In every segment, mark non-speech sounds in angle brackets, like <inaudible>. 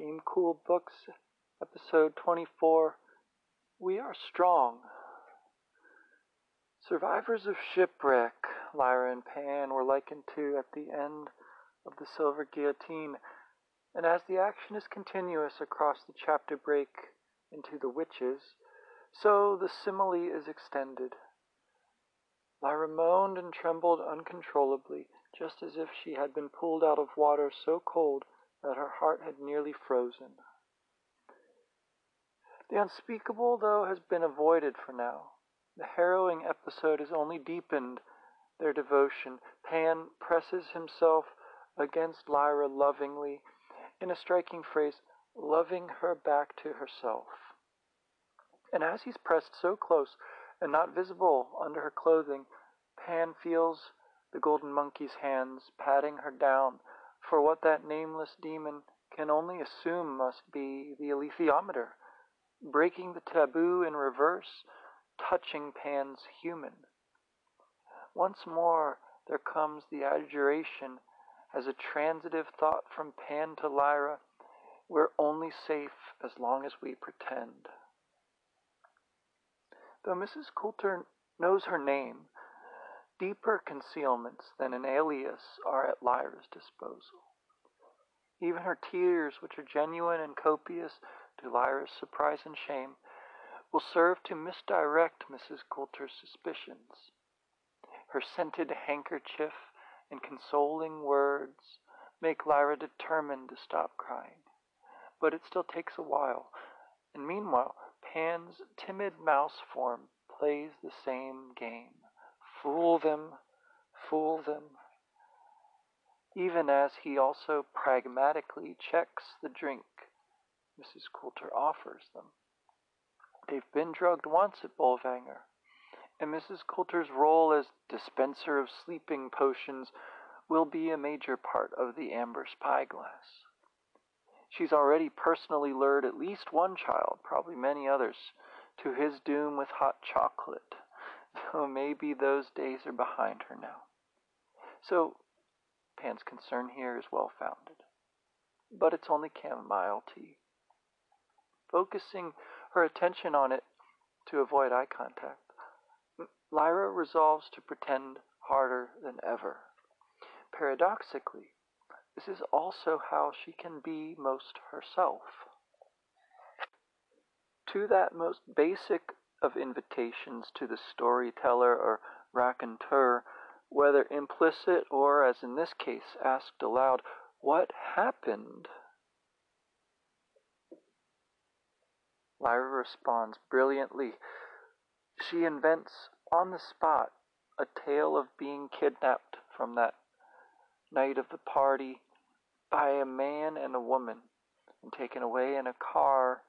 Game Cool Books, episode 24 We Are Strong. Survivors of shipwreck, Lyra and Pan were likened to at the end of the Silver Guillotine, and as the action is continuous across the chapter break into the witches, so the simile is extended. Lyra moaned and trembled uncontrollably, just as if she had been pulled out of water so cold that her heart had nearly frozen. The unspeakable, though, has been avoided for now. The harrowing episode has only deepened their devotion. Pan presses himself against Lyra lovingly, in a striking phrase, loving her back to herself. And as he's pressed so close and not visible under her clothing, Pan feels the golden monkey's hands patting her down for what that nameless daemon can only assume must be the alethiometer, breaking the taboo in reverse, touching Pan's human. Once more there comes the adjuration as a transitive thought from Pan to Lyra we're only safe as long as we pretend. Though Mrs. Coulter knows her name, deeper concealments than an alias are at Lyra's disposal. Even her tears, which are genuine and copious to Lyra's surprise and shame, will serve to misdirect Mrs. Coulter's suspicions. Her scented handkerchief and consoling words make Lyra determined to stop crying. But it still takes a while, and meanwhile Pan's timid mouse form plays the same game. Fool them, fool them. Even as he also pragmatically checks the drink Mrs. Coulter offers them. They've been drugged once at Bolvangar, and Mrs. Coulter's role as dispenser of sleeping potions will be a major part of the amber spyglass. She's already personally lured at least one child, probably many others, to his doom with hot chocolate <laughs> though maybe those days are behind her now. So, Pan's concern here is well founded. But it's only chamomile tea. Focusing her attention on it to avoid eye contact, Lyra resolves to pretend harder than ever. Paradoxically, this is also how she can be most herself. To that most basic of invitations to the storyteller or raconteur, whether implicit or, as in this case, asked aloud, What happened? Lyra responds brilliantly. She invents on the spot a tale of being kidnapped from that night of the party by a man and a woman and taken away in a car,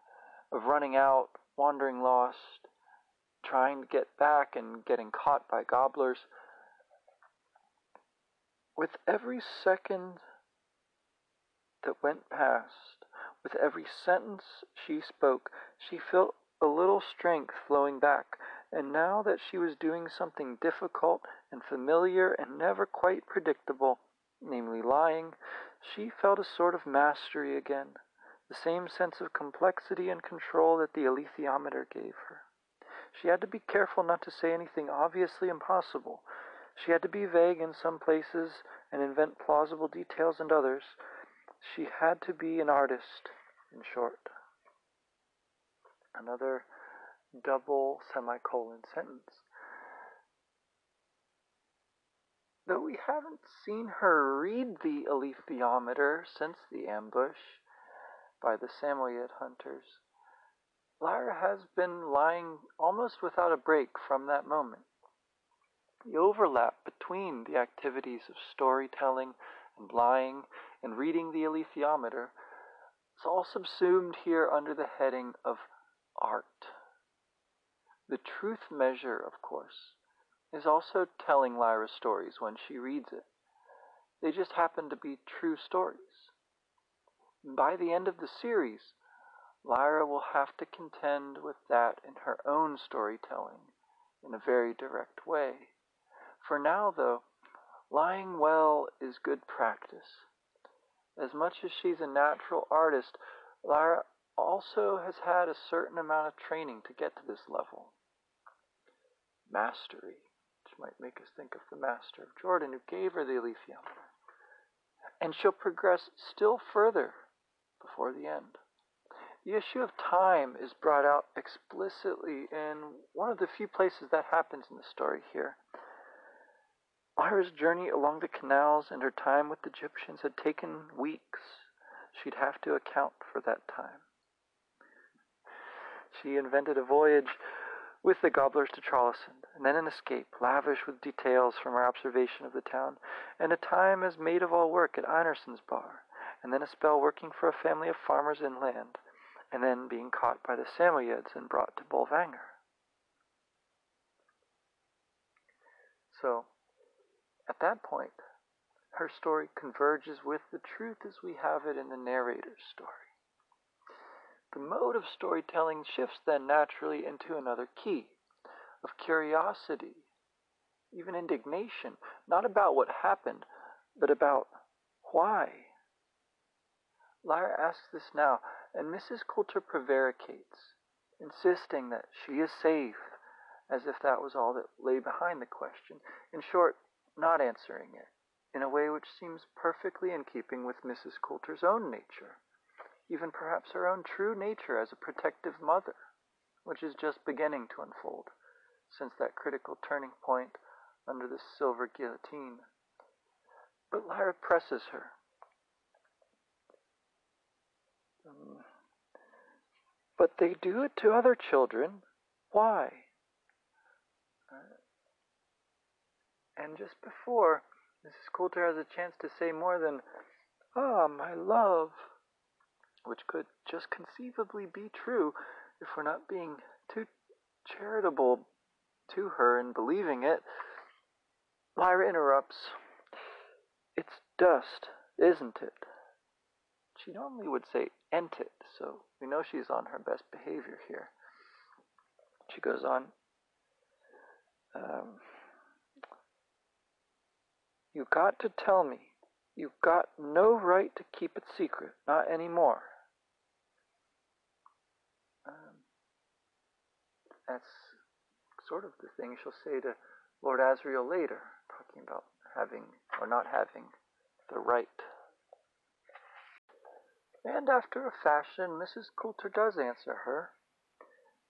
of running out, wandering lost, trying to get back and getting caught by gobblers. With every second that went past, with every sentence she spoke, she felt a little strength flowing back, and now that she was doing something difficult and familiar and never quite predictable, namely lying, she felt a sort of mastery again, the same sense of complexity and control that the alethiometer gave her. She had to be careful not to say anything obviously impossible. She had to be vague in some places and invent plausible details in others. She had to be an artist, in short. Another double semicolon sentence. Though we haven't seen her read the alethiometer since the ambush by the Samoyed hunters, Lyra has been lying almost without a break from that moment. The overlap between the activities of storytelling and lying and reading the alethiometer is all subsumed here under the heading of art. The truth measure, of course, is also telling Lyra stories when she reads it. They just happen to be true stories. By the end of the series, Lyra will have to contend with that in her own storytelling in a very direct way. For now, though, lying well is good practice. As much as she's a natural artist, Lyra also has had a certain amount of training to get to this level. Mastery, which might make us think of the master of Jordan who gave her the alethiometer. And she'll progress still further before the end. The issue of time is brought out explicitly in one of the few places that happens in the story here. Lyra's journey along the canals and her time with the Egyptians had taken weeks. She'd have to account for that time. She invented a voyage with the gobblers to Trollesund, and then an escape, lavish with details from her observation of the town, and a time as maid of all work at Einarsson's bar, and then a spell working for a family of farmers inland, and then being caught by the Samoyeds and brought to Bolvangar. So, at that point, her story converges with the truth as we have it in the narrator's story. The mode of storytelling shifts then naturally into another key of curiosity, even indignation, not about what happened, but about why. Lyra asks this now, and Mrs. Coulter prevaricates, insisting that she is safe, as if that was all that lay behind the question. In short, not answering it, in a way which seems perfectly in keeping with Mrs. Coulter's own nature, even perhaps her own true nature as a protective mother, which is just beginning to unfold since that critical turning point under the silver guillotine. But Lyra presses her. Um, but they do it to other children. Why? Uh, and just before, Mrs. Coulter has a chance to say more than, Ah, my love, which could just conceivably be true if we're not being too charitable to her in believing it. Lyra interrupts. It's dust, isn't it? She normally would say ent so we know she's on her best behavior here. She goes on. Um, you got to tell me. You've got no right to keep it secret, not anymore. Um, that's sort of the thing she'll say to Lord Asriel later, talking about having or not having the right. And after a fashion, Mrs. Coulter does answer her,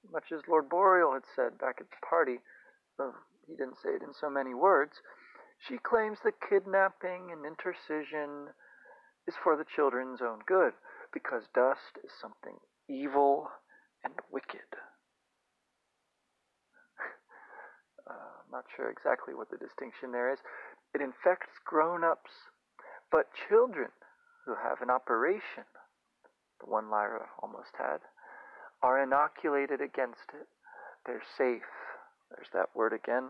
much as Lord Boreal had said back at the party, though he didn't say it in so many words. She claims that kidnapping and intercision is for the children's own good, because dust is something evil and wicked. <laughs> uh, I'm not sure exactly what the distinction there is. It infects grown ups, but children who have an operation, the one Lyra almost had, are inoculated against it. They're safe. There's that word again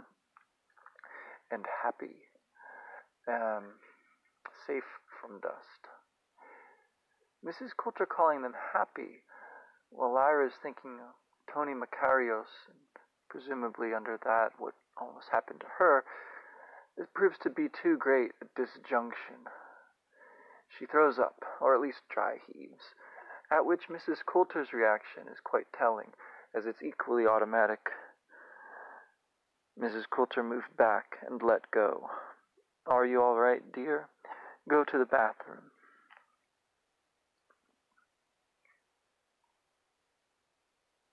and happy, um, safe from dust. Mrs. Coulter calling them happy, while Lyra is thinking of Tony Makarios, and presumably under that what almost happened to her, it proves to be too great a disjunction. She throws up, or at least dry heaves, at which Mrs. Coulter's reaction is quite telling, as it's equally automatic. Mrs. Coulter moved back and let go. Are you all right, dear? Go to the bathroom.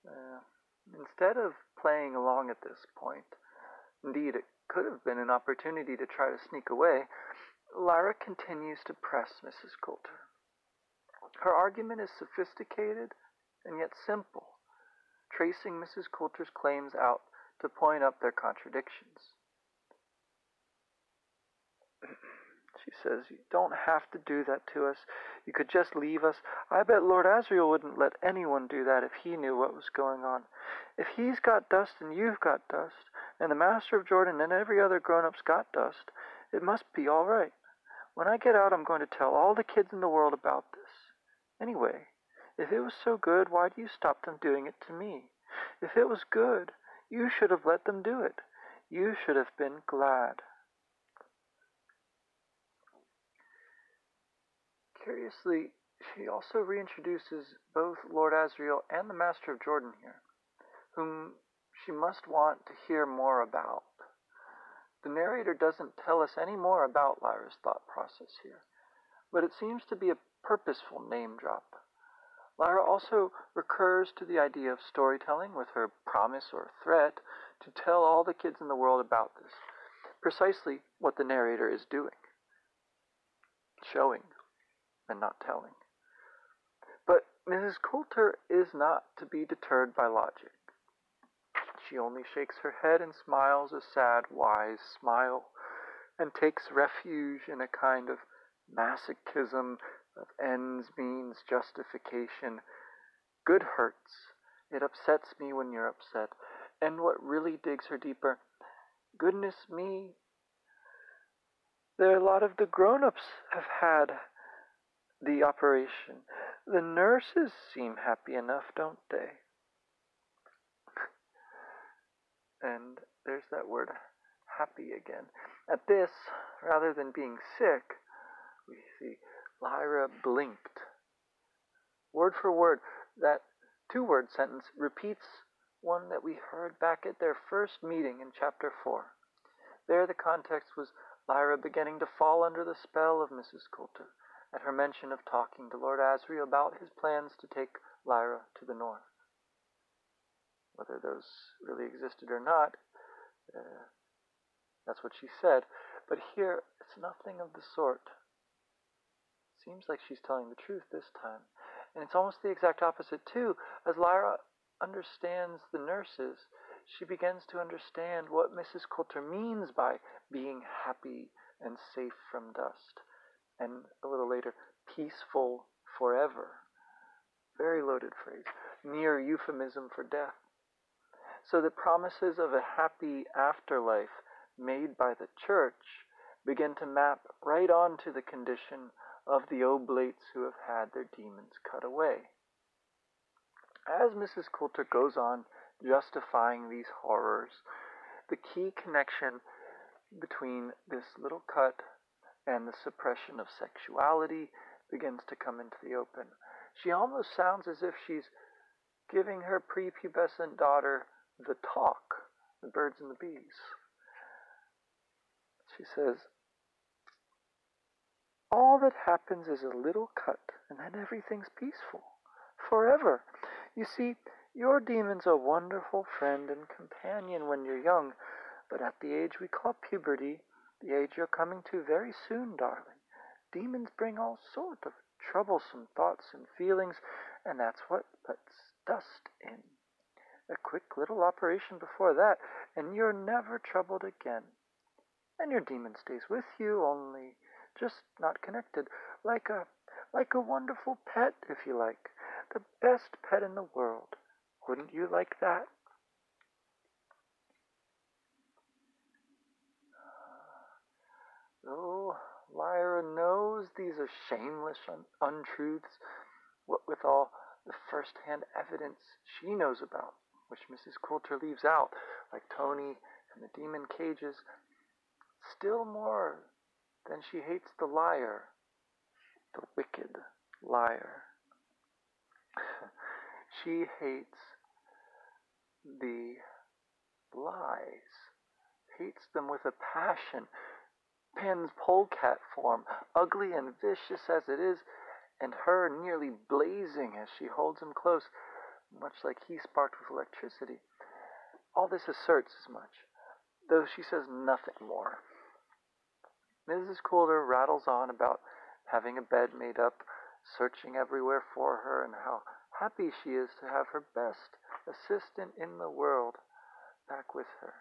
Uh, instead of playing along at this point, indeed, it could have been an opportunity to try to sneak away, Lyra continues to press Mrs. Coulter. Her argument is sophisticated and yet simple, tracing Mrs. Coulter's claims out to point up their contradictions. <clears throat> She says, You don't have to do that to us. You could just leave us. I bet Lord Asriel wouldn't let anyone do that if he knew what was going on. If he's got dust and you've got dust, and the Master of Jordan and every other grown up's got dust, it must be all right. When I get out, I'm going to tell all the kids in the world about this. Anyway, if it was so good, why do you stop them doing it to me? If it was good, you should have let them do it. You should have been glad. Curiously, she also reintroduces both Lord Asriel and the Master of Jordan here, whom she must want to hear more about. The narrator doesn't tell us any more about Lyra's thought process here, but it seems to be a purposeful name drop. Lyra also recurs to the idea of storytelling with her promise or threat to tell all the kids in the world about this. Precisely what the narrator is doing showing and not telling. But Mrs. Coulter is not to be deterred by logic. She only shakes her head and smiles a sad, wise smile, and takes refuge in a kind of masochism of ends means justification. Good hurts. It upsets me when you're upset. And what really digs her deeper, goodness me, there are a lot of the grown ups have had the operation. The nurses seem happy enough, don't they? and there's that word happy again. At this, rather than being sick, we see Lyra blinked. Word for word, that two word sentence repeats one that we heard back at their first meeting in chapter 4. There, the context was Lyra beginning to fall under the spell of Mrs. Coulter at her mention of talking to Lord Asriel about his plans to take Lyra to the north. Whether those really existed or not, uh, that's what she said. But here, it's nothing of the sort. Seems like she's telling the truth this time. And it's almost the exact opposite, too. As Lyra understands the nurses, she begins to understand what Mrs. Coulter means by being happy and safe from dust. And a little later, peaceful forever. Very loaded phrase. Near euphemism for death. So the promises of a happy afterlife made by the church begin to map right onto the condition of the oblates who have had their daemons cut away. As Mrs. Coulter goes on justifying these horrors, the key connection between this little cut and the suppression of sexuality begins to come into the open. She almost sounds as if she's giving her prepubescent daughter the talk, the birds and the bees. She says, all that happens is a little cut, and then everything's peaceful. Forever. You see, your daemon's a wonderful friend and companion when you're young, but at the age we call puberty, the age you're coming to very soon, darling, daemons bring all sorts of troublesome thoughts and feelings, and that's what lets dust in. A quick little operation before that, and you're never troubled again. And your demon stays with you, only just not connected, like a like a wonderful pet, if you like, the best pet in the world. Wouldn't you like that? Oh, Lyra knows these are shameless un- untruths, what with all the first-hand evidence she knows about, which Mrs. Coulter leaves out, like Tony and the daemon cages. Still more then she hates the liar, the wicked liar. <laughs> she hates the lies, hates them with a passion. Pan's polecat form, ugly and vicious as it is, and her nearly blazing as she holds him close, much like he sparked with electricity. All this asserts as much, though she says nothing more. Mrs. Coulter rattles on about having a bed made up, searching everywhere for her, and how happy she is to have her best assistant in the world back with her,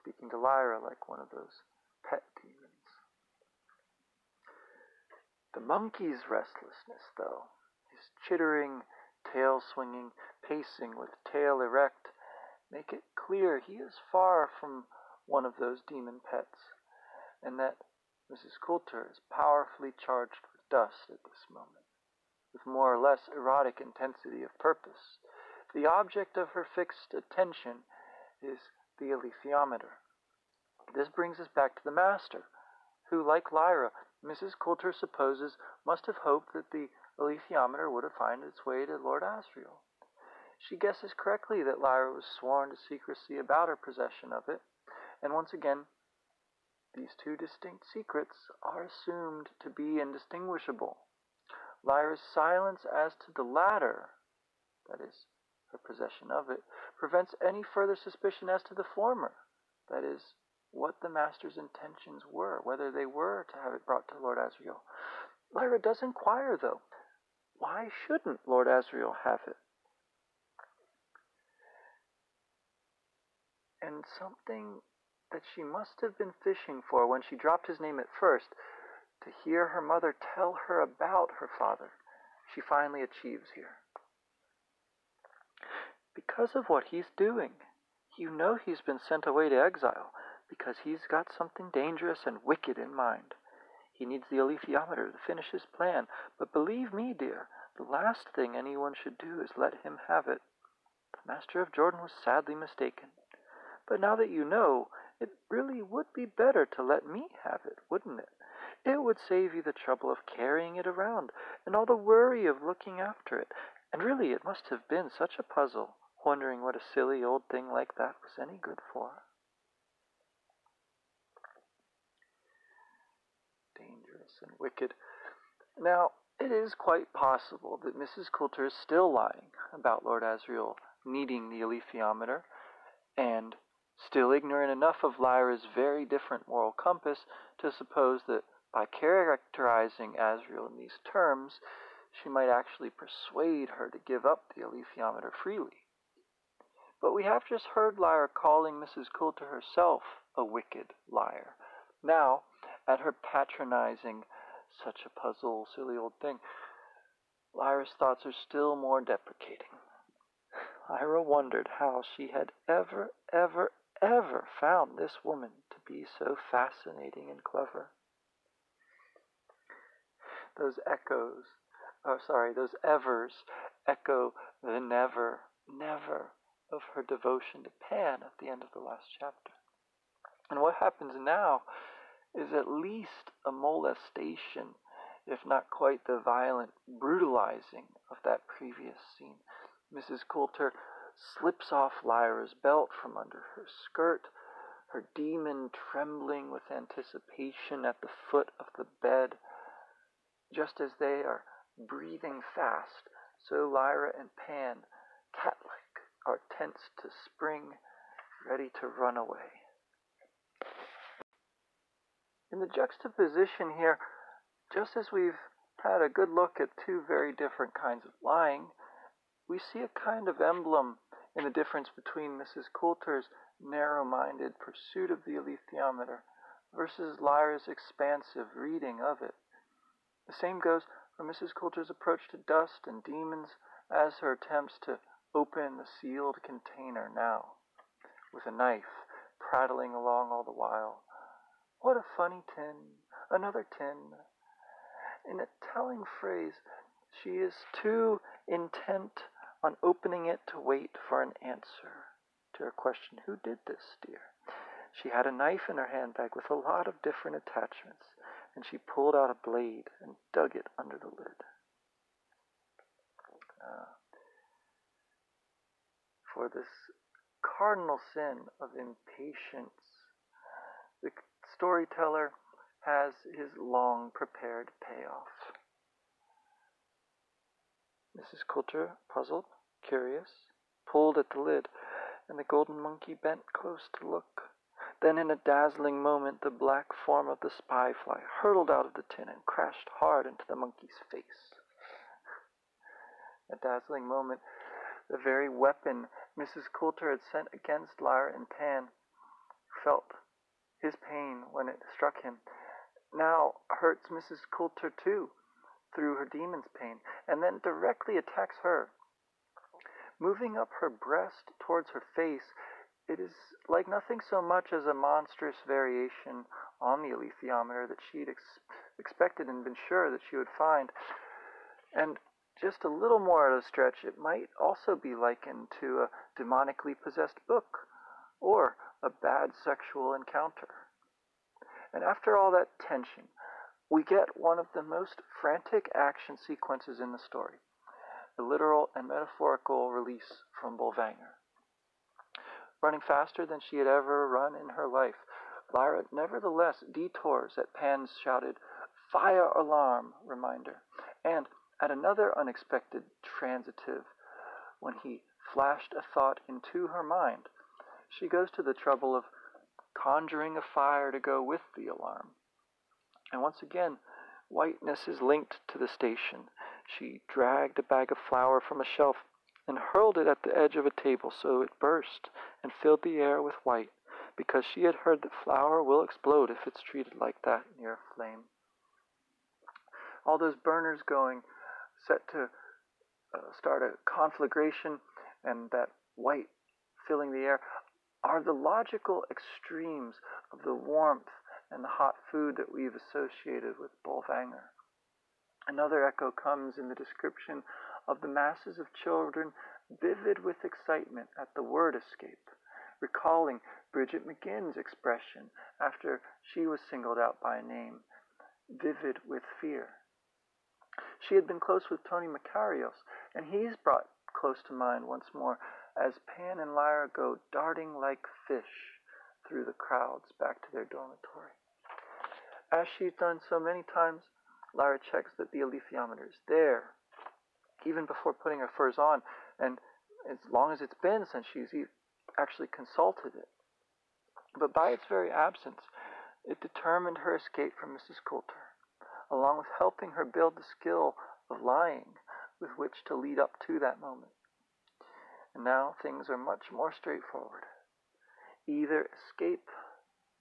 speaking to Lyra like one of those pet daemons. The monkey's restlessness, though, his chittering, tail swinging, pacing with tail erect, make it clear he is far from one of those daemon pets and that Mrs. Coulter is powerfully charged with dust at this moment, with more or less erotic intensity of purpose. The object of her fixed attention is the alethiometer. This brings us back to the master, who, like Lyra, Mrs. Coulter supposes must have hoped that the alethiometer would have found its way to Lord Asriel. She guesses correctly that Lyra was sworn to secrecy about her possession of it, and once again, these two distinct secrets are assumed to be indistinguishable. Lyra's silence as to the latter, that is, her possession of it, prevents any further suspicion as to the former, that is, what the master's intentions were, whether they were to have it brought to Lord Asriel. Lyra does inquire, though, why shouldn't Lord Asriel have it? And something that she must have been fishing for when she dropped his name at first, to hear her mother tell her about her father, she finally achieves here. Because of what he's doing. You know he's been sent away to exile because he's got something dangerous and wicked in mind. He needs the alethiometer to finish his plan, but believe me, dear, the last thing anyone should do is let him have it. The Master of Jordan was sadly mistaken. But now that you know, it really would be better to let me have it, wouldn't it? It would save you the trouble of carrying it around and all the worry of looking after it. And really, it must have been such a puzzle, wondering what a silly old thing like that was any good for. Dangerous and wicked. Now, it is quite possible that Mrs. Coulter is still lying about Lord Asriel needing the alethiometer, and still ignorant enough of Lyra's very different moral compass to suppose that by characterizing Asriel in these terms, she might actually persuade her to give up the alethiometer freely. But we have just heard Lyra calling Mrs. Coulter herself a wicked liar. Now, at her patronizing such a puzzle, silly old thing, Lyra's thoughts are still more deprecating. <sighs> Lyra wondered how she had ever, ever, ever found this woman to be so fascinating and clever. Those echoes, oh sorry, those evers echo the never, never of her devotion to Pan at the end of the last chapter. And what happens now is at least a molestation, if not quite the violent brutalizing of that previous scene. Mrs. Coulter slips off Lyra's belt from under her skirt, her daemon trembling with anticipation at the foot of the bed. Just as they are breathing fast, so Lyra and Pan, cat-like, are tense to spring, ready to run away. In the juxtaposition here, just as we've had a good look at two very different kinds of lying, we see a kind of emblem in the difference between Mrs. Coulter's narrow minded pursuit of the alethiometer versus Lyra's expansive reading of it. The same goes for Mrs. Coulter's approach to dust and daemons as her attempts to open the sealed container now, with a knife prattling along all the while. What a funny tin! Another tin! In a telling phrase, she is too intent on opening it to wait for an answer to her question, Who did this, dear? She had a knife in her handbag with a lot of different attachments, and she pulled out a blade and dug it under the lid. Uh, for this cardinal sin of impatience, the storyteller has his long prepared payoff. Mrs. Coulter, puzzled, curious, pulled at the lid, and the golden monkey bent close to look. Then, in a dazzling moment, the black form of the spy fly hurtled out of the tin and crashed hard into the monkey's face. A dazzling moment, the very weapon Mrs. Coulter had sent against Lyra and Pan felt his pain when it struck him. Now hurts Mrs. Coulter too through her daemon's pain, and then directly attacks her. Moving up her breast towards her face, it is like nothing so much as a monstrous variation on the alethiometer that she'd ex- expected and been sure that she would find. And just a little more at a stretch, it might also be likened to a demonically possessed book or a bad sexual encounter. And after all that tension, we get one of the most frantic action sequences in the story the literal and metaphorical release from Bolvangar. Running faster than she had ever run in her life, Lyra nevertheless detours at Pan's shouted fire alarm reminder, and at another unexpected transitive, when he flashed a thought into her mind, she goes to the trouble of conjuring a fire to go with the alarm. And once again, whiteness is linked to the station. She dragged a bag of flour from a shelf and hurled it at the edge of a table so it burst and filled the air with white, because she had heard that flour will explode if it's treated like that near a flame. All those burners going, set to uh, start a conflagration, and that white filling the air, are the logical extremes of the warmth and the hot food that we've associated with Bolvangar. Another echo comes in the description of the masses of children vivid with excitement at the word escape, recalling Bridget McGinn's expression after she was singled out by name, vivid with fear. She had been close with Tony Makarios, and he's brought close to mind once more as Pan and Lyra go darting like fish through the crowds back to their dormitory. As she's done so many times, Lyra checks that the alethiometer is there, even before putting her furs on, and as long as it's been since she's actually consulted it. But by its very absence, it determined her escape from Mrs. Coulter, along with helping her build the skill of lying with which to lead up to that moment. And now things are much more straightforward. Either escape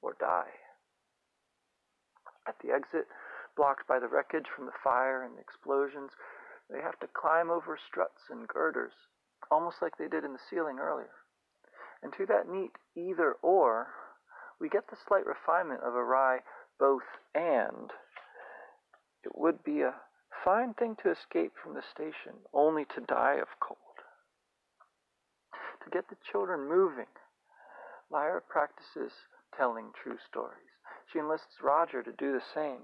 or die. At the exit, blocked by the wreckage from the fire and the explosions, they have to climb over struts and girders, almost like they did in the ceiling earlier. And to that neat either or, we get the slight refinement of a wry both and. It would be a fine thing to escape from the station, only to die of cold to get the children moving. Lyra practices telling true stories. She enlists Roger to do the same.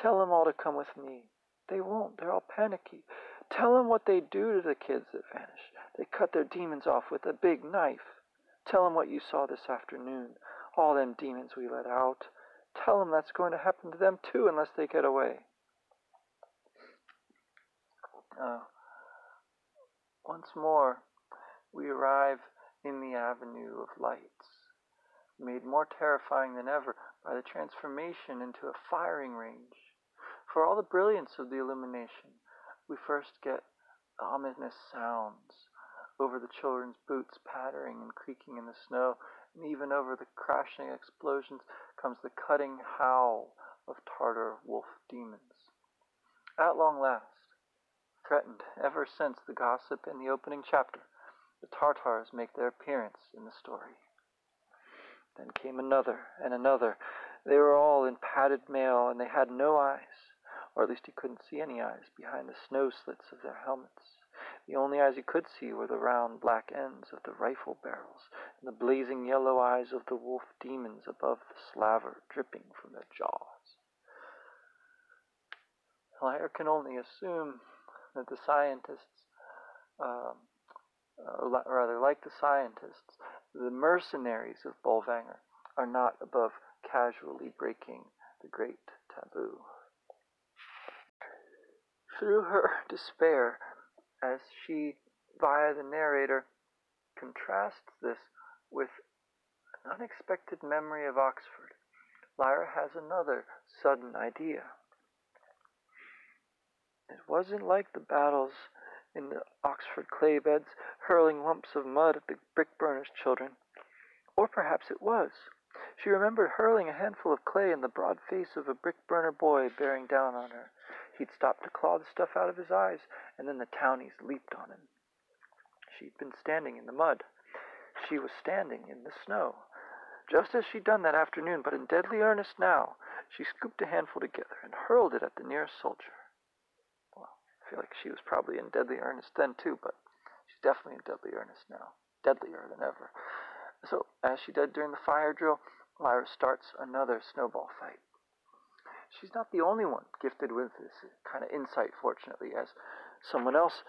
Tell them all to come with me. They won't. They're all panicky. Tell them what they do to the kids that vanish. They cut their daemons off with a big knife. Tell them what you saw this afternoon. All them daemons we let out. Tell them that's going to happen to them too unless they get away. Uh, once more, we arrive in the avenue of lights, made more terrifying than ever by the transformation into a firing range. For all the brilliance of the illumination, we first get ominous sounds over the children's boots pattering and creaking in the snow, and even over the crashing explosions comes the cutting howl of Tartar wolf daemons. At long last, threatened ever since the gossip in the opening chapter, the Tartars make their appearance in the story. Then came another and another. They were all in padded mail, and they had no eyes, or at least he couldn't see any eyes behind the snow slits of their helmets. The only eyes he could see were the round black ends of the rifle barrels, and the blazing yellow eyes of the wolf daemons above the slaver dripping from their jaws. Lyra can only assume that the scientists um, or rather, like the scientists, the mercenaries of Bolvangar are not above casually breaking the great taboo. Through her <laughs> despair, as she, via the narrator, contrasts this with an unexpected memory of Oxford, Lyra has another sudden idea. It wasn't like the battles in the Oxford clay beds, hurling lumps of mud at the brick burner's children. Or perhaps it was. She remembered hurling a handful of clay in the broad face of a brick burner boy bearing down on her. He'd stopped to claw the stuff out of his eyes, and then the townies leaped on him. She'd been standing in the mud. She was standing in the snow. Just as she'd done that afternoon, but in deadly earnest now, she scooped a handful together and hurled it at the nearest soldier feel like she was probably in deadly earnest then too, but she's definitely in deadly earnest now. Deadlier than ever. So, as she did during the fire drill, Lyra starts another snowball fight. she's not the only one gifted with this kind of insight, fortunately, as someone else,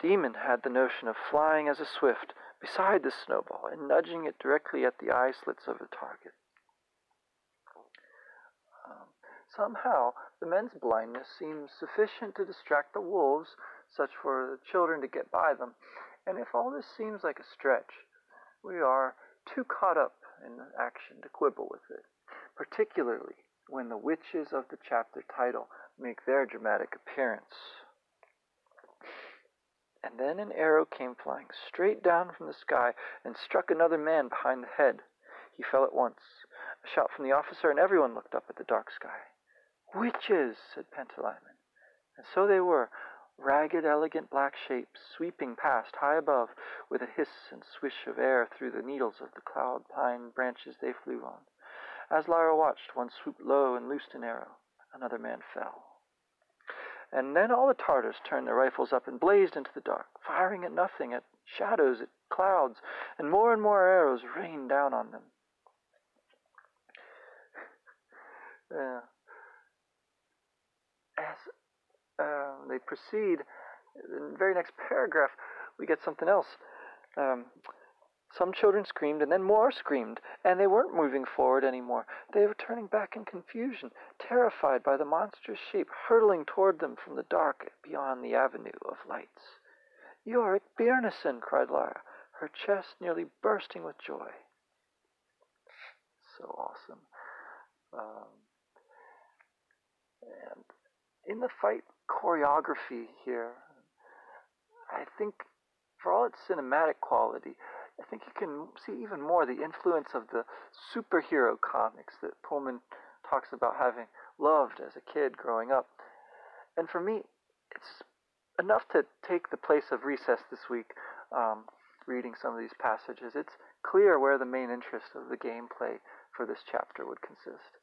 Demon, had the notion of flying as a swift beside the snowball and nudging it directly at the eye slits of the target. Um, somehow, the men's blindness seems sufficient to distract the wolves, such for the children to get by them. And if all this seems like a stretch, we are too caught up in the action to quibble with it, particularly when the witches of the chapter title make their dramatic appearance. And then an arrow came flying straight down from the sky and struck another man behind the head. He fell at once. A shout from the officer, and everyone looked up at the dark sky. Witches, said Pantalaimon. And so they were, ragged, elegant black shapes sweeping past high above with a hiss and swish of air through the needles of the cloud pine branches they flew on. As Lyra watched, one swooped low and loosed an arrow. Another man fell. And then all the Tartars turned their rifles up and blazed into the dark, firing at nothing, at shadows, at clouds, and more and more arrows rained down on them. <laughs> Uh, as uh, they proceed, in the very next paragraph, we get something else. Um, some children screamed, and then more screamed, and they weren't moving forward anymore. They were turning back in confusion, terrified by the monstrous shape hurtling toward them from the dark beyond the avenue of lights. Iorek Byrnison, cried Lyra, her chest nearly bursting with joy. So awesome. Um, and in the fight choreography here, I think for all its cinematic quality, I think you can see even more the influence of the superhero comics that Pullman talks about having loved as a kid growing up. And for me, it's enough to take the place of recess this week, um, reading some of these passages. It's clear where the main interest of the gameplay for this chapter would consist.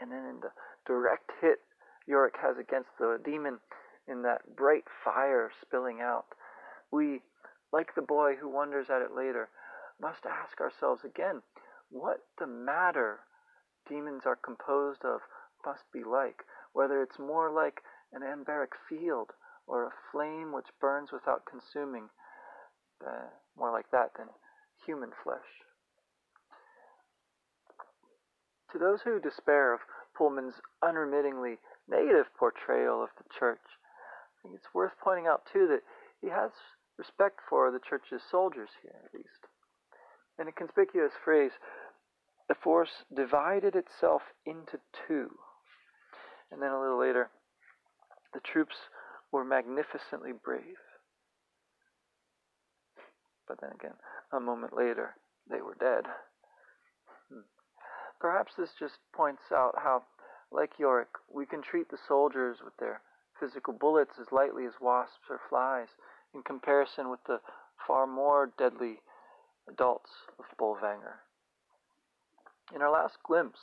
And then in the direct hit Iorek has against the daemon in that bright fire spilling out, we like the boy who wonders at it later, must ask ourselves again what the matter daemons are composed of must be like, whether it's more like an anbaric field or a flame which burns without consuming, uh, more like that than human flesh. To those who despair of Pullman's unremittingly negative portrayal of the church, I think it's worth pointing out too that he has respect for the church's soldiers here, at least. In a conspicuous phrase, the force divided itself into two. And then a little later, the troops were magnificently brave. But then again, a moment later, they were dead. Perhaps this just points out how, like Iorek, we can treat the soldiers with their physical bullets as lightly as wasps or flies, in comparison with the far more deadly adults of Bolvangar. In our last glimpse,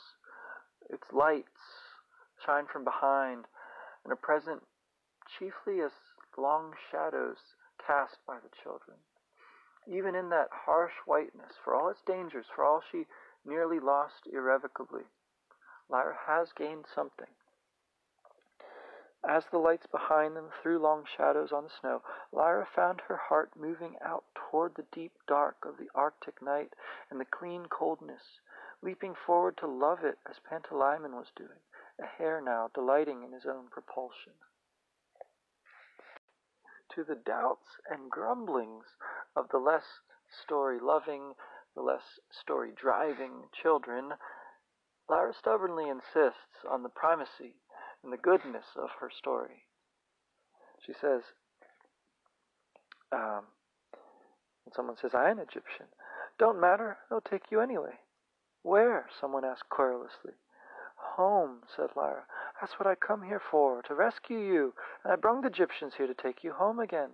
its lights shine from behind and are present chiefly as long shadows cast by the children. Even in that harsh whiteness, for all its dangers, for all she nearly lost irrevocably, Lyra has gained something. As the lights behind them threw long shadows on the snow, Lyra found her heart moving out toward the deep dark of the Arctic night and the clean coldness, leaping forward to love it as Pantalaimon was doing, a hare now delighting in his own propulsion. To the doubts and grumblings of the less story loving, the less story driving children, Lyra stubbornly insists on the primacy and the goodness of her story. She says, um, when someone says, I am Egyptian, don't matter, they'll take you anyway. Where? someone asked querulously. Home, said Lyra. That's what I come here for, to rescue you, and I brung the Egyptians here to take you home again.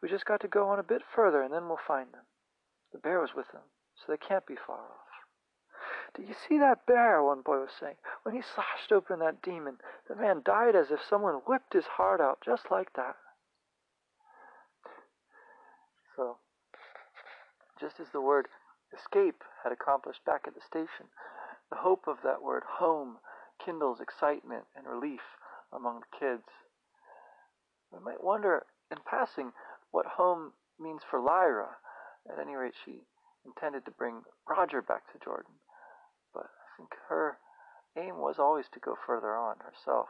We just got to go on a bit further, and then we'll find them. The bear was with them, so they can't be far off. Did you see that bear? One boy was saying. When he slashed open that daemon, the man died as if someone whipped his heart out, just like that. So, just as the word escape had accomplished back at the station, the hope of that word home kindles excitement and relief among the kids. We might wonder, in passing, what home means for Lyra. At any rate, she intended to bring Roger back to Jordan, but I think her aim was always to go further on herself.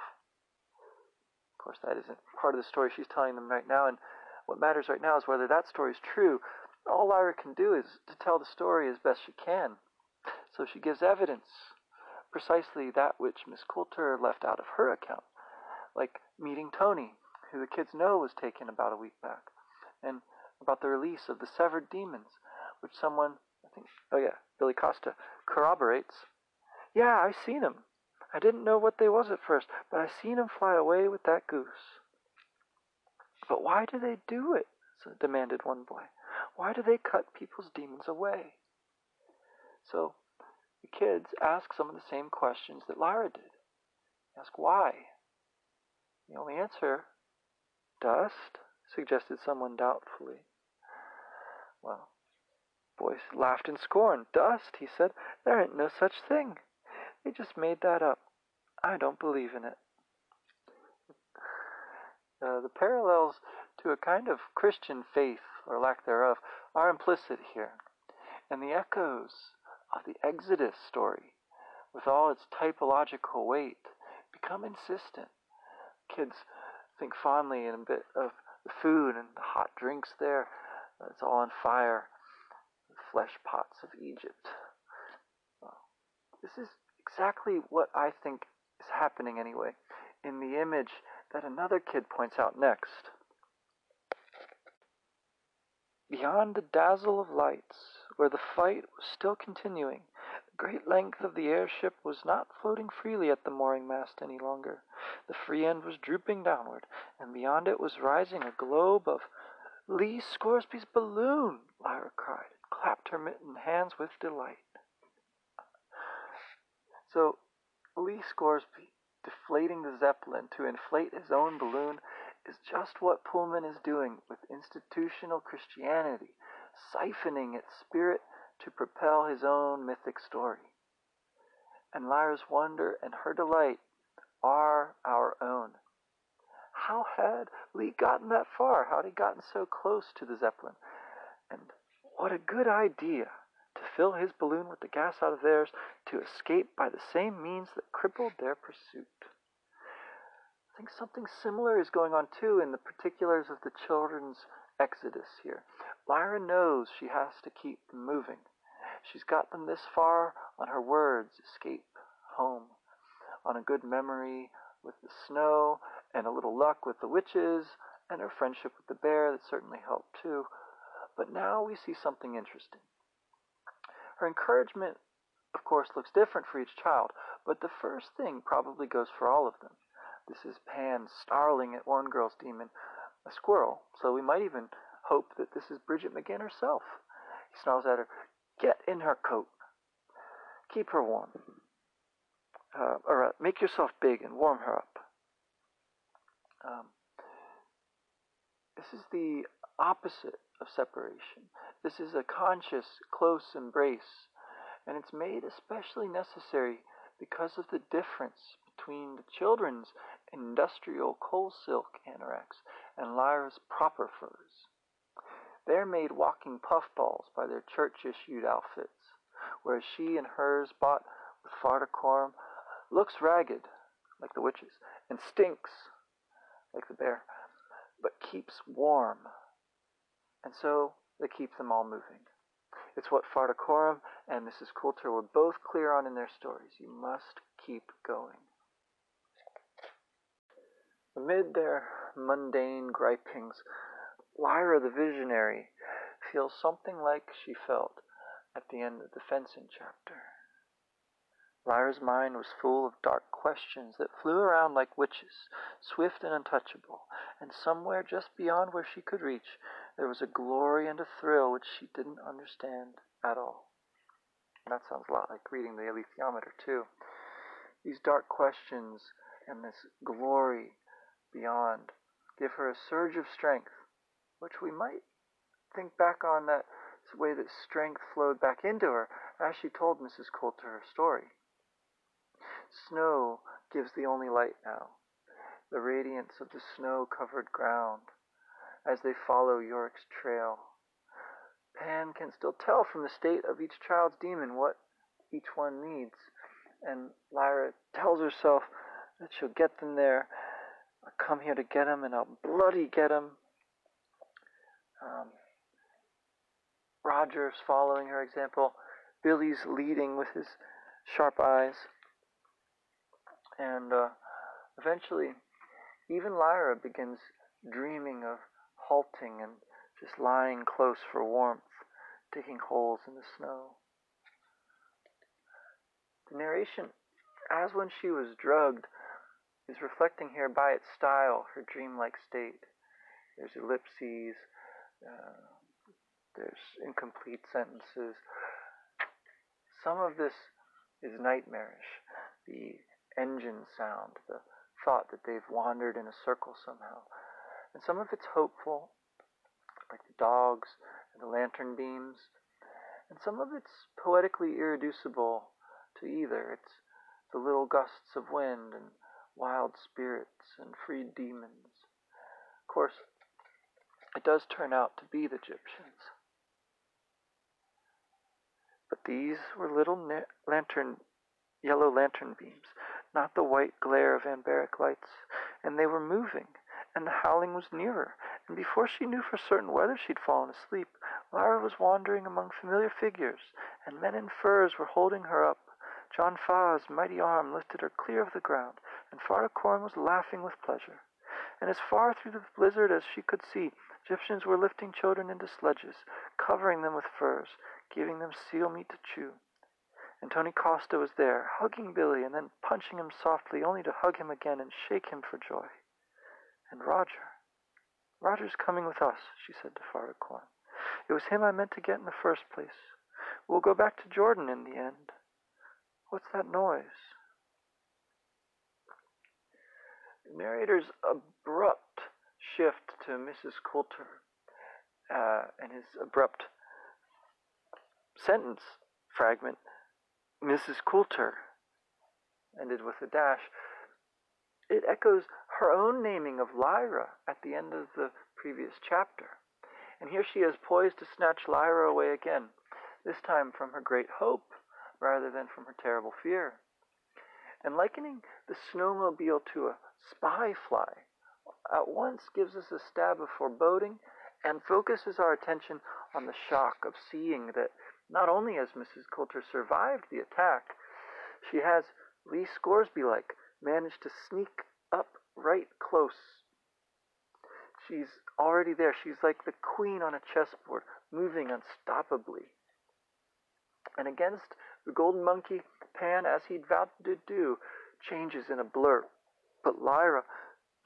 Of course, that isn't part of the story she's telling them right now, and what matters right now is whether that story is true. All Lyra can do is to tell the story as best she can. So she gives evidence, precisely that which Miss Coulter left out of her account, like meeting Tony, who the kids know was taken about a week back, and about the release of the severed daemons, which someone, I think, oh yeah, Billy Costa, corroborates. Yeah, I seen 'em. I didn't know what they was at first, but I seen 'em fly away with that goose. But why do they do it? demanded one boy. Why do they cut people's daemons away? So the kids ask some of the same questions that Lyra did. Ask why. The only answer, dust, suggested someone doubtfully. Well, boys laughed in scorn. Dust, he said. There ain't no such thing. They just made that up. I don't believe in it. Uh, the parallels to a kind of Christian faith, or lack thereof, are implicit here, and the echoes of the Exodus story, with all its typological weight, become insistent. Kids think fondly in a bit of the food and the hot drinks there. It's all on fire. The flesh pots of Egypt. This is exactly what I think is happening anyway in the image that another kid points out next. Beyond the dazzle of lights, where the fight was still continuing, the great length of the airship was not floating freely at the mooring mast any longer. The free end was drooping downward, and beyond it was rising a globe of Lee Scoresby's balloon, Lyra cried, and clapped her mittened hands with delight. So, Lee Scoresby, deflating the Zeppelin to inflate his own balloon, is just what Pullman is doing with institutional Christianity, siphoning its spirit to propel his own mythic story. And Lyra's wonder and her delight are our own. How had Lee gotten that far? How had he gotten so close to the Zeppelin? And what a good idea to fill his balloon with the gas out of theirs to escape by the same means that crippled their pursuit. I think something similar is going on too in the particulars of the children's exodus here. Lyra knows she has to keep them moving. She's got them this far on her words escape, home, on a good memory with the snow, and a little luck with the witches, and her friendship with the bear that certainly helped too. But now we see something interesting. Her encouragement, of course, looks different for each child, but the first thing probably goes for all of them. This is Pan snarling at one girl's daemon, a squirrel, so we might even hope that this is Bridget McGinn herself. He snarls at her, Get in her coat. Keep her warm. Uh, or uh, make yourself big and warm her up. Um, this is the opposite of separation. This is a conscious, close embrace, and it's made especially necessary because of the difference between the children's industrial coal silk anoraks and Lyra's proper furs. They're made walking puffballs by their church issued outfits, whereas she and hers, bought with Farder Coram, looks ragged, like the witches, and stinks, like the bear, but keeps warm. And so they keep them all moving. It's what Farder Coram and Mrs. Coulter were both clear on in their stories. You must keep going. Amid their mundane gripings, Lyra the visionary feels something like she felt at the end of the fencing chapter. Lyra's mind was full of dark questions that flew around like witches, swift and untouchable, and somewhere just beyond where she could reach, there was a glory and a thrill which she didn't understand at all. And that sounds a lot like reading the alethiometer, too. These dark questions and this glory beyond give her a surge of strength, which we might think back on that way that strength flowed back into her as she told Mrs. Coulter her story. Snow gives the only light now, the radiance of the snow covered ground as they follow Iorek's trail. Pan can still tell from the state of each child's daemon what each one needs, and Lyra tells herself that she'll get them there. I'll come here to get them, and I'll bloody get them. Um, Roger's following her example. Billy's leading with his sharp eyes. And uh, eventually, even Lyra begins dreaming of halting and just lying close for warmth, digging holes in the snow. The narration, as when she was drugged, is reflecting here by its style her dreamlike state. There's ellipses, uh, there's incomplete sentences. Some of this is nightmarish. The engine sound, the thought that they've wandered in a circle somehow. And some of it's hopeful, like the dogs and the lantern beams. And some of it's poetically irreducible to either. It's the little gusts of wind and wild spirits and freed daemons. Of course, it does turn out to be the Egyptians. But these were little lantern, yellow lantern beams, not the white glare of anbaric lights, and they were moving, and the howling was nearer, and before she knew for certain whether she'd fallen asleep, Lyra was wandering among familiar figures, and men in furs were holding her up. John Faa's mighty arm lifted her clear of the ground, and Farder Coram was laughing with pleasure. And as far through the blizzard as she could see, Egyptians were lifting children into sledges, covering them with furs, giving them seal meat to chew. And Tony Costa was there, hugging Billy and then punching him softly, only to hug him again and shake him for joy. And Roger. Roger's coming with us, she said to Farder Coram. It was him I meant to get in the first place. We'll go back to Jordan in the end. What's that noise? The narrator's abrupt shift to Mrs. Coulter uh, and his abrupt sentence fragment, Mrs. Coulter, ended with a dash. It echoes her own naming of Lyra at the end of the previous chapter. And here she is poised to snatch Lyra away again, this time from her great hope rather than from her terrible fear. And likening the snowmobile to a spy fly at once gives us a stab of foreboding and focuses our attention on the shock of seeing that not only has Mrs. Coulter survived the attack, she has, Lee Scoresby like, managed to sneak up right close. She's already there. She's like the queen on a chessboard, moving unstoppably. And against the golden monkey, Pan, as he'd vowed to do, changes in a blur. But Lyra,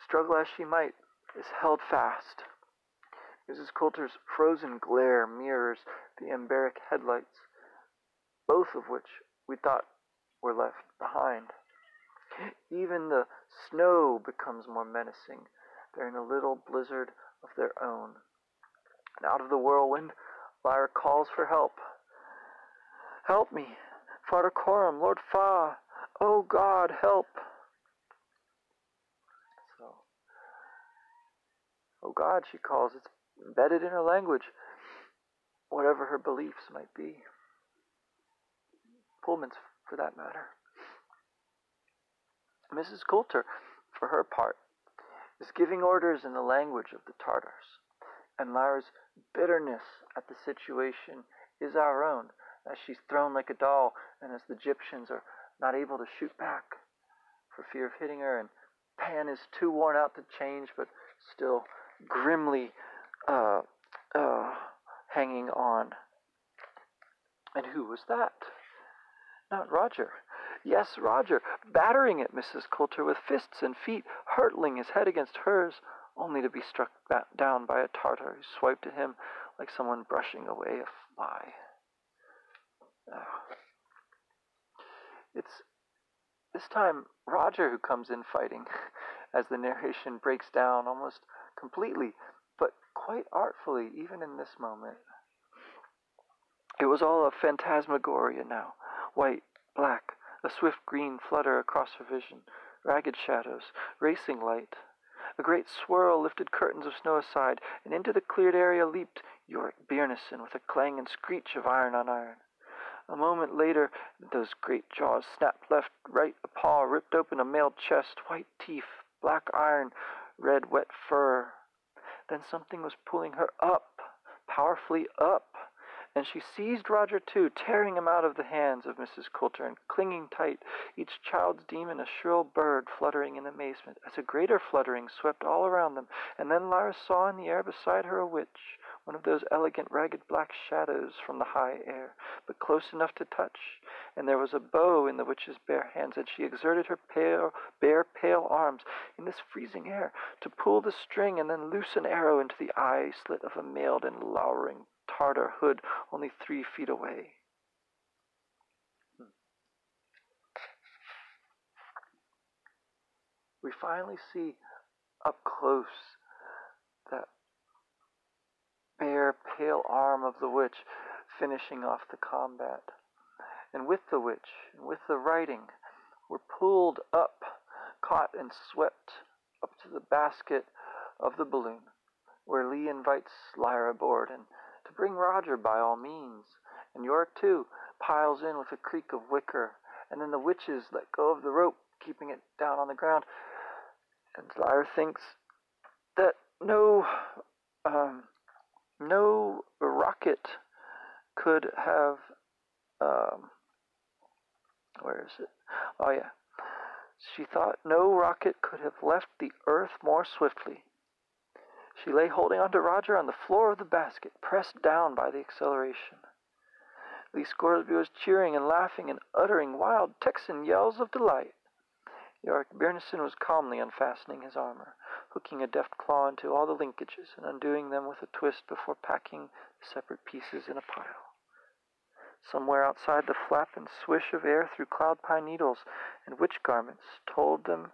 struggle as she might, is held fast. Mrs. Coulter's frozen glare mirrors the anbaric headlights, both of which we thought were left behind. Even the snow becomes more menacing. They're in a little blizzard of their own. And out of the whirlwind, Lyra calls for help. Help me, Father Lord Faa. Oh God, help. So, oh God, she calls. It's embedded in her language, whatever her beliefs might be. Pullman's, for that matter. Mrs. Coulter, for her part, is giving orders in the language of the Tartars, and Lyra's bitterness at the situation is our own, as she's thrown like a doll, and as the Egyptians are not able to shoot back for fear of hitting her, and Pan is too worn out to change, but still grimly uh, uh, hanging on. And who was that? Not Roger. Yes, Roger, battering at Mrs. Coulter with fists and feet, hurtling his head against hers, only to be struck down by a Tartar who swiped at him like someone brushing away a fly. Oh. It's this time Roger who comes in fighting <laughs> as the narration breaks down almost completely quite artfully, even in this moment. It was all a phantasmagoria now white, black, a swift green flutter across her vision, ragged shadows, racing light. A great swirl lifted curtains of snow aside, and into the cleared area leaped Iorek Byrnison with a clang and screech of iron on iron. A moment later, those great jaws snapped left, right, a paw ripped open a mailed chest, white teeth, black iron, red wet fur. Then something was pulling her up, powerfully up, and she seized Roger too, tearing him out of the hands of Mrs. Coulter and clinging tight, each child's daemon a shrill bird fluttering in amazement, as a greater fluttering swept all around them, and then Lyra saw in the air beside her a witch, one of those elegant ragged black shadows from the high air, but close enough to touch, and there was a bow in the witch's bare hands, and she exerted her pale, bare, pale arms in this freezing air to pull the string and then loose an arrow into the eye slit of a mailed and lowering Tartar hood only three feet away. Hmm. We finally see up close bare, pale arm of the witch finishing off the combat. And with the witch, and with the writing, we're pulled up, caught and swept up to the basket of the balloon, where Lee invites Lyra aboard and to bring Roger by all means. And Iorek, too, piles in with a creak of wicker, and then the witches let go of the rope, keeping it down on the ground. And Lyra thinks that no um, no rocket could have. Um, where is it? Oh, yeah. She thought no rocket could have left the earth more swiftly. She lay holding onto Roger on the floor of the basket, pressed down by the acceleration. Lee Scoresby was cheering and laughing and uttering wild Texan yells of delight. Iorek Byrnison was calmly unfastening his armor, hooking a deft claw into all the linkages and undoing them with a twist before packing the separate pieces in a pile. Somewhere outside the flap and swish of air through cloud pine needles and witch garments told them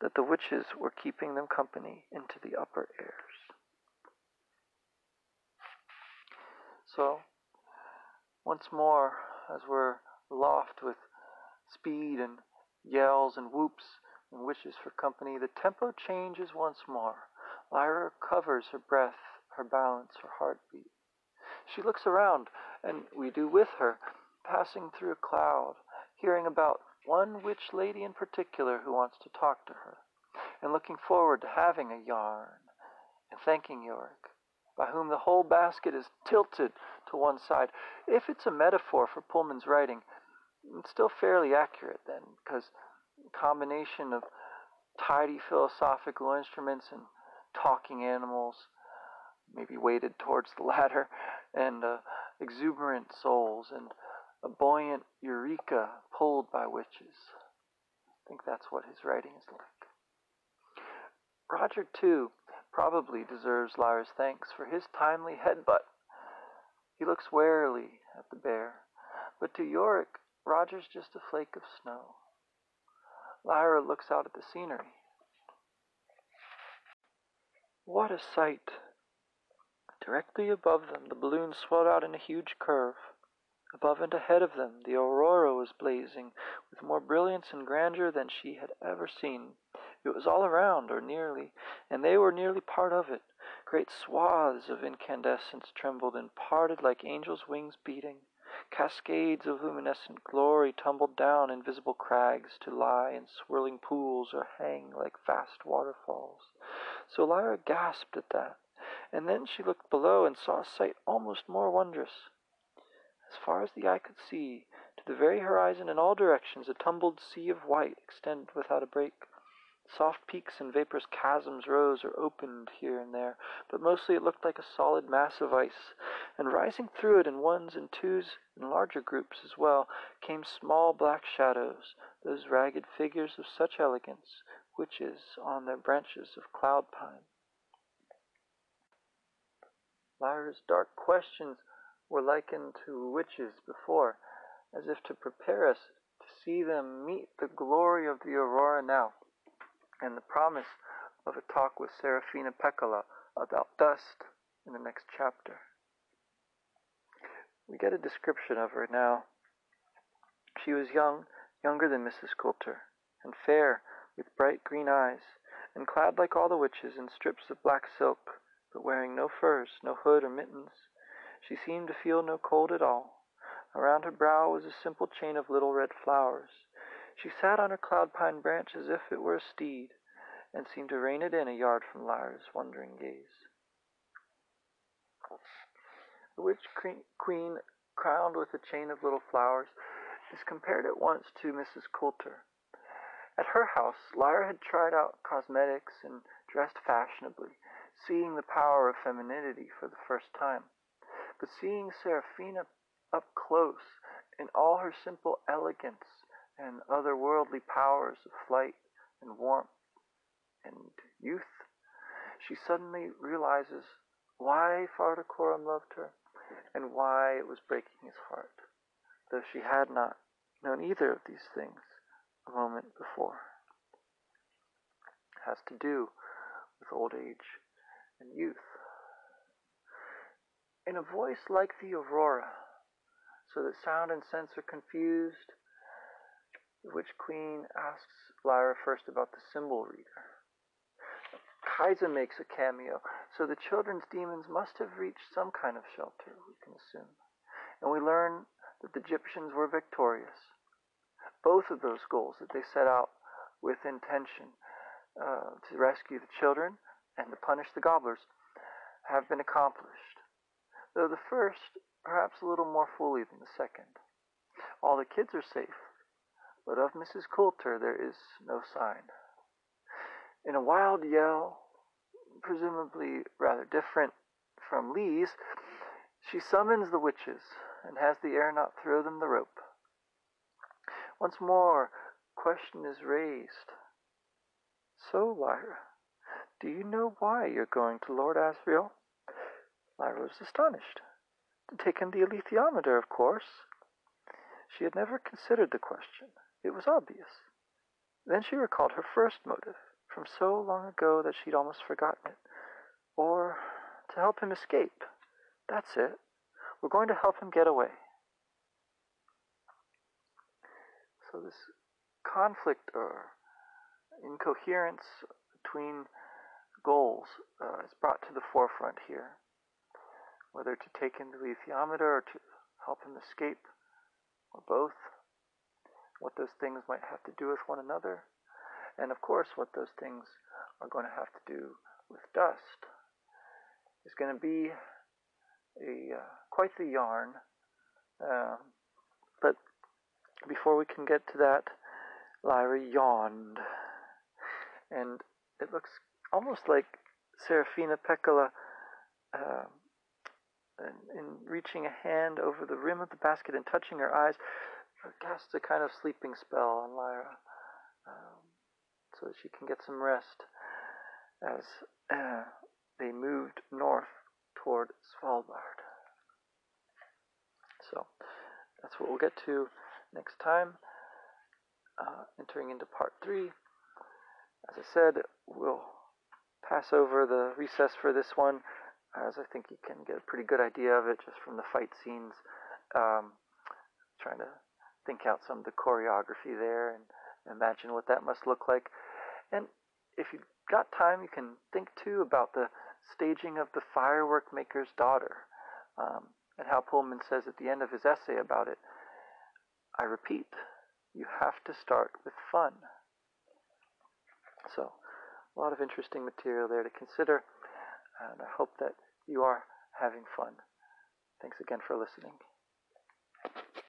that the witches were keeping them company into the upper airs. So, once more, as we're aloft with speed and yells and whoops and wishes for company, the tempo changes once more. Lyra recovers her breath, her balance, her heartbeat. She looks around, and we do with her, passing through a cloud, hearing about one witch lady in particular who wants to talk to her, and looking forward to having a yarn, and thanking Iorek, by whom the whole basket is tilted to one side. If it's a metaphor for Pullman's writing, it's still fairly accurate then, because combination of tidy philosophical instruments and talking animals, maybe weighted towards the <laughs> latter, and uh, exuberant souls, and a buoyant eureka pulled by witches. I think that's what his writing is like. Roger, too, probably deserves Lyra's thanks for his timely headbutt. He looks warily at the bear, but to Iorek, Roger's just a flake of snow. Lyra looks out at the scenery. What a sight! Directly above them, the balloon swelled out in a huge curve. Above and ahead of them, the aurora was blazing with more brilliance and grandeur than she had ever seen. It was all around, or nearly, and they were nearly part of it. Great swaths of incandescence trembled and parted like angels' wings beating. Cascades of luminescent glory tumbled down invisible crags to lie in swirling pools or hang like vast waterfalls. So Lyra gasped at that, and then she looked below and saw a sight almost more wondrous. As far as the eye could see, to the very horizon in all directions, a tumbled sea of white extended without a break. Soft peaks and vaporous chasms rose or opened here and there, but mostly it looked like a solid mass of ice, and rising through it in ones and twos and larger groups as well came small black shadows, those ragged figures of such elegance, witches on their branches of cloud pine. Lyra's dark questions were likened to witches before, as if to prepare us to see them meet the glory of the aurora now and the promise of a talk with Serafina Pekkala about dust in the next chapter. We get a description of her now. She was young, younger than Mrs. Coulter, and fair, with bright green eyes, and clad like all the witches in strips of black silk, but wearing no furs, no hood or mittens. She seemed to feel no cold at all. Around her brow was a simple chain of little red flowers. She sat on her cloud pine branch as if it were a steed, and seemed to rein it in a yard from Lyra's wondering gaze. The witch queen, crowned with a chain of little flowers, is compared at once to Mrs. Coulter. At her house, Lyra had tried out cosmetics and dressed fashionably, seeing the power of femininity for the first time. But seeing Serafina up close in all her simple elegance and otherworldly powers of flight and warmth and youth, she suddenly realizes why Farder Coram loved her and why it was breaking his heart, though she had not known either of these things a moment before. It has to do with old age and youth. In a voice like the aurora, so that sound and sense are confused, the witch queen asks Lyra first about the symbol reader. Kaisa makes a cameo, so the children's daemons must have reached some kind of shelter, we can assume. And we learn that the Egyptians were victorious. Both of those goals that they set out with intention uh, to rescue the children and to punish the gobblers have been accomplished, though the first perhaps a little more fully than the second. All the kids are safe, but of Mrs. Coulter there is no sign. In a wild yell, presumably rather different from Lee's, she summons the witches and has the aeronaut throw them the rope. Once more, question is raised. So, Lyra, do you know why you're going to Lord Asriel? Lyra was astonished. To take him the alethiometer, of course. She had never considered the question. It was obvious. Then she recalled her first motive, from so long ago that she'd almost forgotten it. Or to help him escape. That's it. We're going to help him get away. So this conflict or incoherence between goals uh, is brought to the forefront here. Whether to take him to the alethiometer or to help him escape, or both. What those things might have to do with one another, and of course, what those things are going to have to do with dust is going to be a uh, quite the yarn. Uh, but before we can get to that, Lyra yawned, and it looks almost like Serafina Pekkala. uh, in, in, reaching a hand over the rim of the basket and touching her eyes, casts a kind of sleeping spell on Lyra, um, so that she can get some rest as uh, they moved north toward Svalbard. So that's what we'll get to next time, uh, entering into part three. As I said, we'll pass over the recess for this one, as I think you can get a pretty good idea of it just from the fight scenes. Um, trying to think out some of the choreography there and imagine what that must look like. And if you've got time, you can think too about the staging of the firework maker's daughter, um, and how Pullman says at the end of his essay about it, I repeat, you have to start with fun. So, a lot of interesting material there to consider, and I hope that you are having fun. Thanks again for listening.